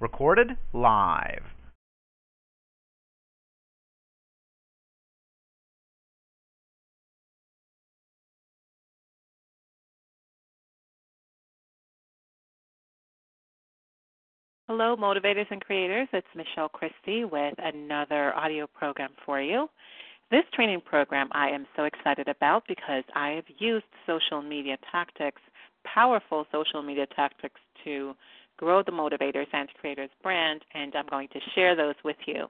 Recorded live. Hello, motivators and creators. It's Michelle Christie with another audio program for you. This training program I am so excited about because I have used social media tactics, powerful social media tactics, to grow the Motivators and Creators brand, and I'm going to share those with you.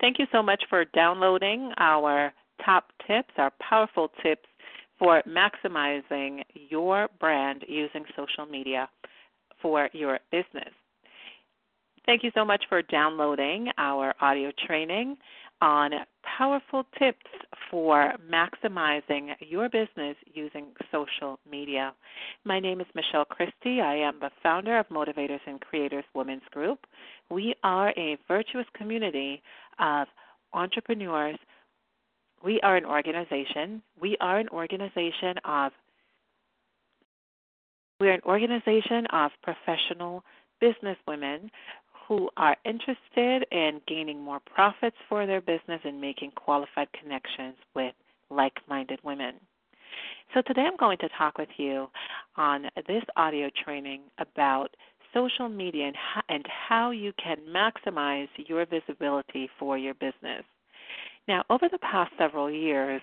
Thank you so much for downloading our top tips, our powerful tips for maximizing your brand using social media for your business. Thank you so much for downloading our audio training on powerful tips for maximizing your business using social media. My name is Michelle Christie. I am the founder of Motivators and Creators Women's Group. We are a virtuous community of entrepreneurs. We are an organization. We are an organization of we are an organization of professional business women who are interested in gaining more profits for their business and making qualified connections with like minded women. So, today I'm going to talk with you on this audio training about social media and and how you can maximize your visibility for your business. Now, over the past several years,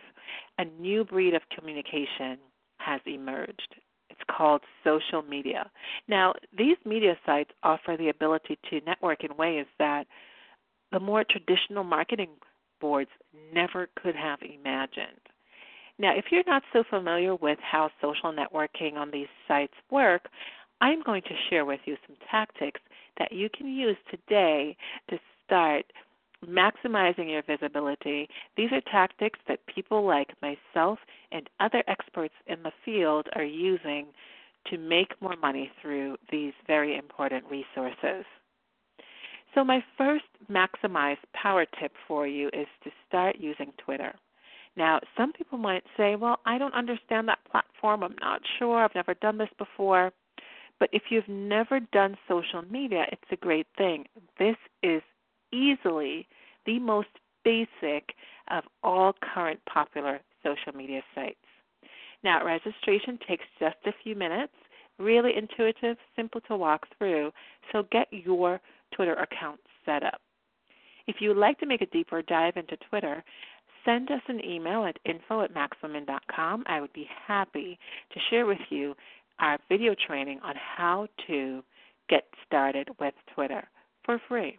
a new breed of communication has emerged. It's called social media. Now, these media sites offer the ability to network in ways that the more traditional marketing boards never could have imagined. Now, if you're not so familiar with how social networking on these sites work, I'm going to share with you some tactics that you can use today to start maximizing your visibility. These are tactics that people like myself and other experts in the field are using to make more money through these very important resources. So, my first maximize power tip for you is to start using Twitter. Now, some people might say, Well, I don't understand that platform. I'm not sure. I've never done this before. But if you've never done social media, it's a great thing. This is easily the most basic of all current popular social media sites. Now, registration takes just a few minutes, really intuitive, simple to walk through, so get your Twitter account set up. If you would like to make a deeper dive into Twitter, send us an email at info at maxwomen.com. I would be happy to share with you our video training on how to get started with Twitter for free.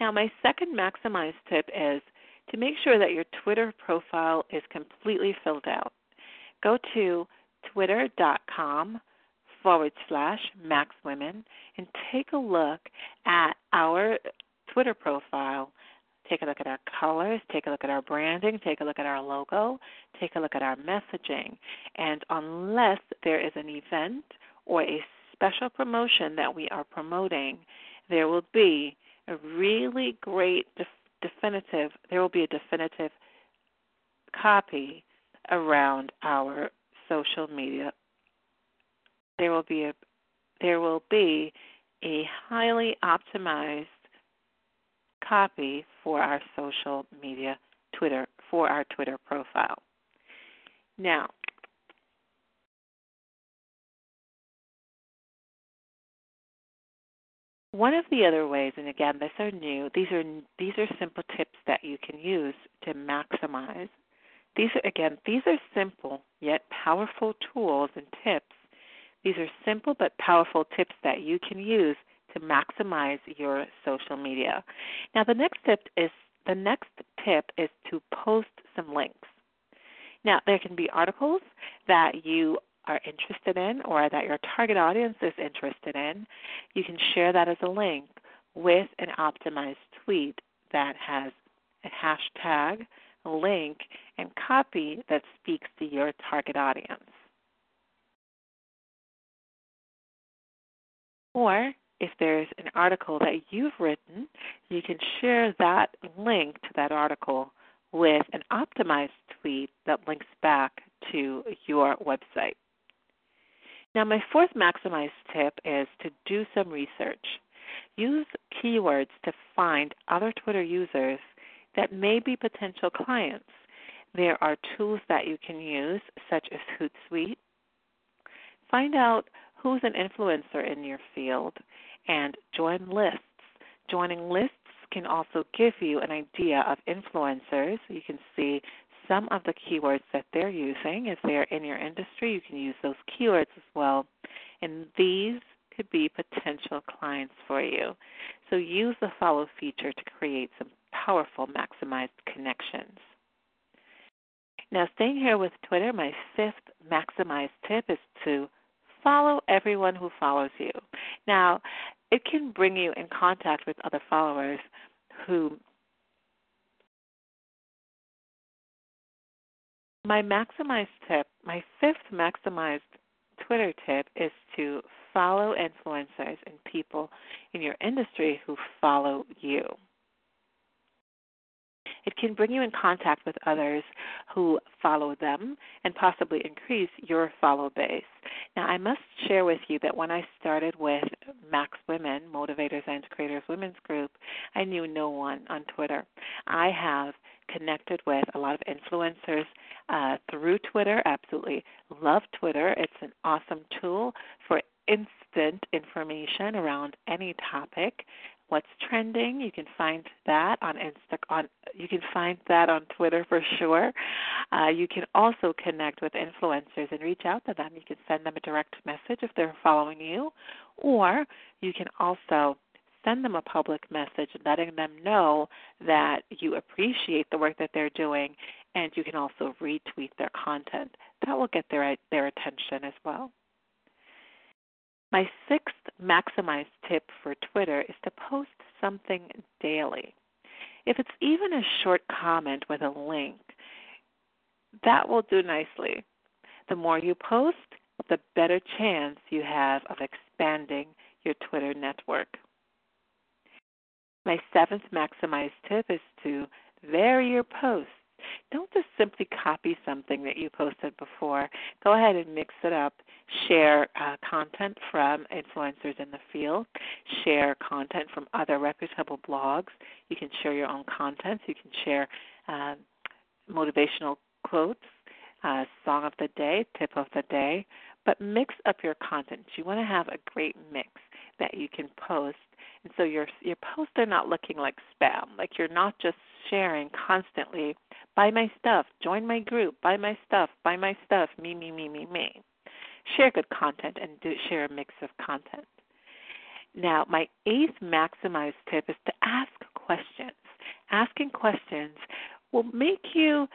Now, my second maximized tip is to make sure that your Twitter profile is completely filled out. Go to twitter.com forward slash maxwomen and take a look at our Twitter profile. Take a look at our colors, take a look at our branding, take a look at our logo, take a look at our messaging. And unless there is an event or a special promotion that we are promoting, there will be a really great def- definitive there will be a definitive copy around our social media there will be a there will be a highly optimized copy for our social media Twitter for our Twitter profile. Now, One of the other ways, and again, these are new. These are these are simple tips that you can use to maximize. These are again, these are simple yet powerful tools and tips. These are simple but powerful tips that you can use to maximize your social media. Now, the next tip is the next tip is to post some links. Now, there can be articles that you are interested in or that your target audience is interested in, you can share that as a link with an optimized tweet that has a hashtag, link, and copy that speaks to your target audience. Or if there's an article that you've written, you can share that link to that article with an optimized tweet that links back to your website. Now, my fourth maximized tip is to do some research. Use keywords to find other Twitter users that may be potential clients. There are tools that you can use, such as Hootsuite. Find out who's an influencer in your field and join lists. Joining lists can also give you an idea of influencers. You can see some of the keywords that they're using. If they're in your industry, you can use those keywords as well. And these could be potential clients for you. So use the follow feature to create some powerful maximized connections. Now, staying here with Twitter, my fifth maximized tip is to follow everyone who follows you. Now, it can bring you in contact with other followers who my maximized tip, my fifth maximized Twitter tip is to follow influencers and people in your industry who follow you. It can bring you in contact with others who follow them and possibly increase your follow base. Now, I must share with you that when I started with Max Women, Motivators and Creators Women's Group, I knew no one on Twitter. I have connected with a lot of influencers uh, through Twitter. Absolutely love Twitter. It's an awesome tool for instant information around any topic what's trending. You can find that on Insta on you can find that on Twitter for sure. Uh, you can also connect with influencers and reach out to them. You can send them a direct message if they're following you, or you can also send them a public message letting them know that you appreciate the work that they're doing and you can also retweet their content. That will get their their attention as well. My sixth maximized tip for Twitter is to post something daily. If it's even a short comment with a link, that will do nicely. The more you post, the better chance you have of expanding your Twitter network. My seventh maximized tip is to vary your posts. Don't just simply copy something that you posted before. Go ahead and mix it up. Share uh, content from influencers in the field. Share content from other reputable blogs. You can share your own content. You can share uh, motivational quotes, uh, song of the day, tip of the day. But mix up your content. You want to have a great mix that you can post and so your your posts are not looking like spam. Like you're not just sharing constantly, buy my stuff, join my group, buy my stuff, buy my stuff, me, me, me, me, me. Share good content and do share a mix of content. Now, my eighth maximized tip is to ask questions. Asking questions will make you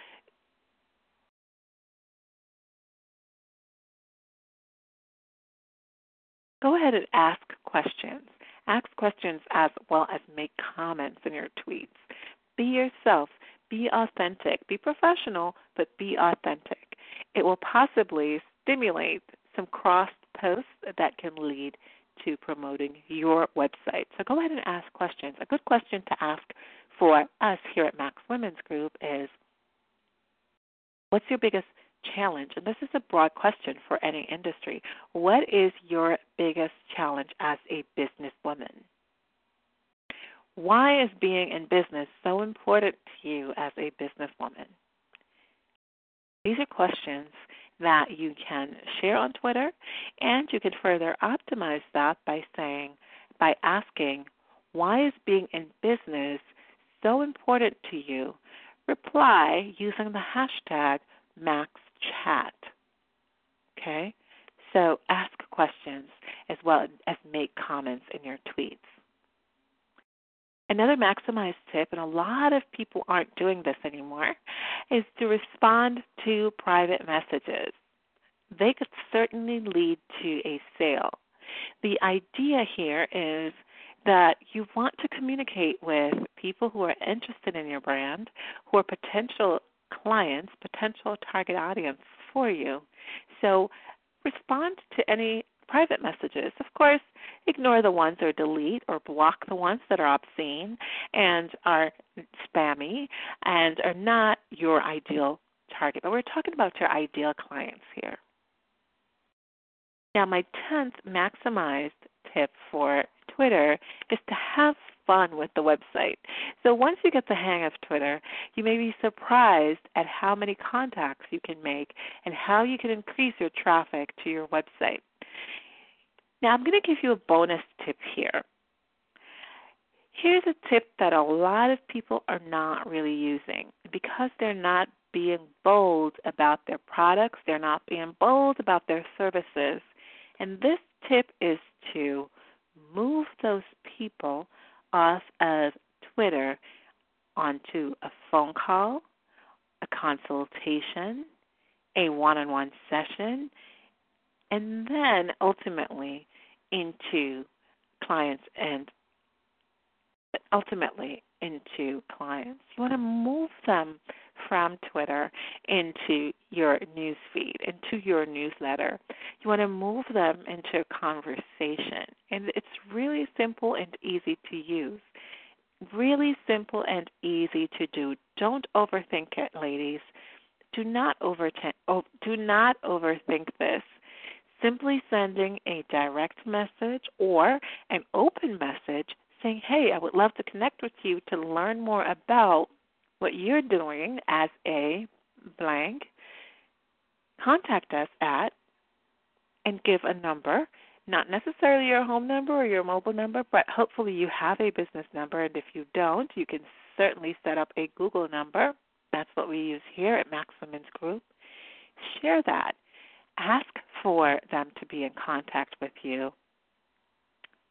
go ahead and ask questions. Ask questions as well as make comments in your tweets. Be yourself. Be authentic. Be professional, but be authentic. It will possibly stimulate some cross posts that can lead to promoting your website. So go ahead and ask questions. A good question to ask for us here at Max Women's Group is What's your biggest challenge? And this is a broad question for any industry. What is your biggest challenge as a businesswoman? Why is being in business so important to you as a businesswoman? These are questions that you can share on Twitter, and you can further optimize that by saying, by asking, why is being in business so important to you? Reply using the hashtag Max chat. Okay? So ask questions as well as make comments in your tweets. Another maximized tip, and a lot of people aren't doing this anymore, is to respond to private messages. They could certainly lead to a sale. The idea here is that you want to communicate with people who are interested in your brand, who are potential clients, potential target audience for you. So respond to any private messages. Of course, ignore the ones or delete or block the ones that are obscene and are spammy and are not your ideal target. But we're talking about your ideal clients here. Now, my 10th maximized tip for Twitter is to have fun with the website. So once you get the hang of Twitter, you may be surprised at how many contacts you can make and how you can increase your traffic to your website. Now, I'm going to give you a bonus tip here. Here's a tip that a lot of people are not really using because they're not being bold about their products, they're not being bold about their services. And this tip is to move those people off of Twitter onto a phone call, a consultation, a one on one session, and then ultimately into clients and ultimately into clients. You want to move them from Twitter into your newsfeed, into your newsletter. You want to move them into a conversation. Simple and easy to use. Really simple and easy to do. Don't overthink it, ladies. Do not overthink oh, do not overthink this. Simply sending a direct message or an open message saying, Hey, I would love to connect with you to learn more about what you're doing as a blank, contact us at and give a number, not necessarily your home number or your mobile number, but hopefully you have a business number. And if you don't, you can certainly set up a Google number. That's what we use here at Max Women's Group. Share that. Ask for them to be in contact with you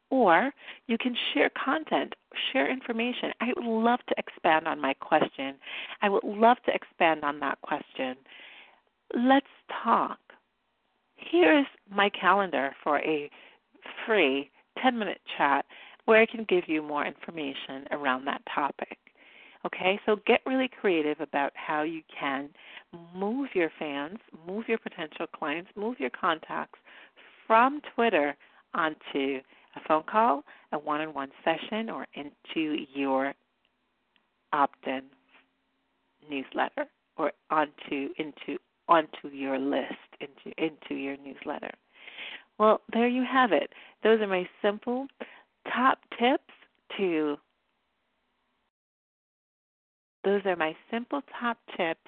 or you can share content, share information. I would love to expand on my question. I would love to expand on that question. Let's talk. Here's my calendar for a free 10 minute chat where I can give you more information around that topic. Okay, so get really creative about how you can move your fans, move your potential clients, move your contacts from Twitter onto a phone call, a one on one session, or into your opt in newsletter or onto into onto your list, into into your newsletter. Well, there you have it. Those are my simple top tips to those are my simple top tips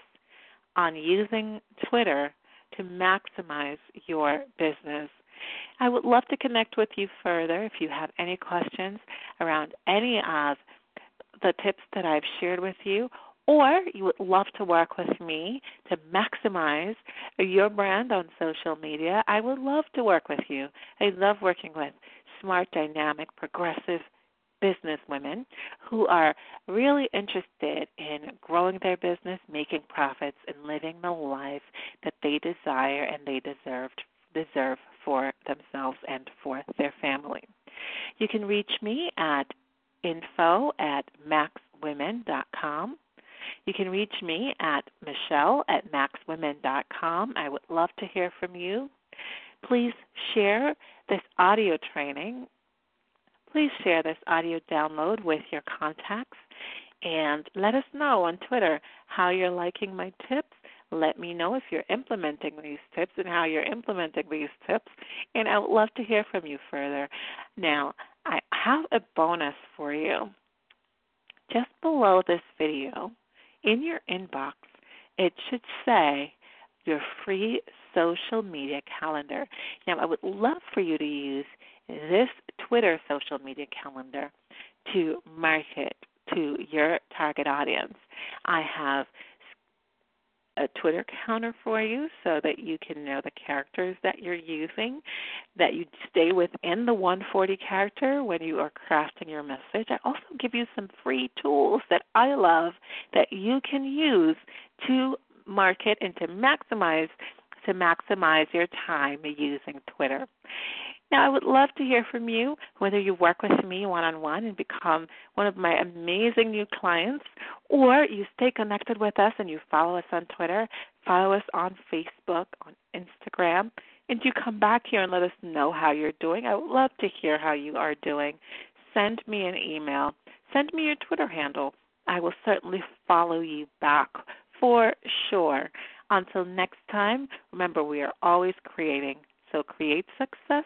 on using Twitter to maximize your business I would love to connect with you further if you have any questions around any of the tips that I've shared with you, or you would love to work with me to maximize your brand on social media. I would love to work with you. I love working with smart, dynamic, progressive business women who are really interested in growing their business, making profits, and living the life that they desire and they deserve deserve for themselves and for their family. You can reach me at info at maxwomen.com. You can reach me at Michelle at maxwomen.com. I would love to hear from you. Please share this audio training. Please share this audio download with your contacts and let us know on Twitter how you're liking my tips let me know if you're implementing these tips and how you're implementing these tips, and I would love to hear from you further. Now, I have a bonus for you. Just below this video, in your inbox, it should say your free social media calendar. Now, I would love for you to use this Twitter social media calendar to market to your target audience. I have a Twitter counter for you so that you can know the characters that you're using, that you stay within the 140 character when you are crafting your message. I also give you some free tools that I love that you can use to market and to maximize to maximize your time using Twitter. Now, I would love to hear from you, whether you work with me one on one and become one of my amazing new clients, or you stay connected with us and you follow us on Twitter, follow us on Facebook, on Instagram, and you come back here and let us know how you're doing. I would love to hear how you are doing. Send me an email, send me your Twitter handle. I will certainly follow you back for sure. Until next time, remember we are always creating So create success,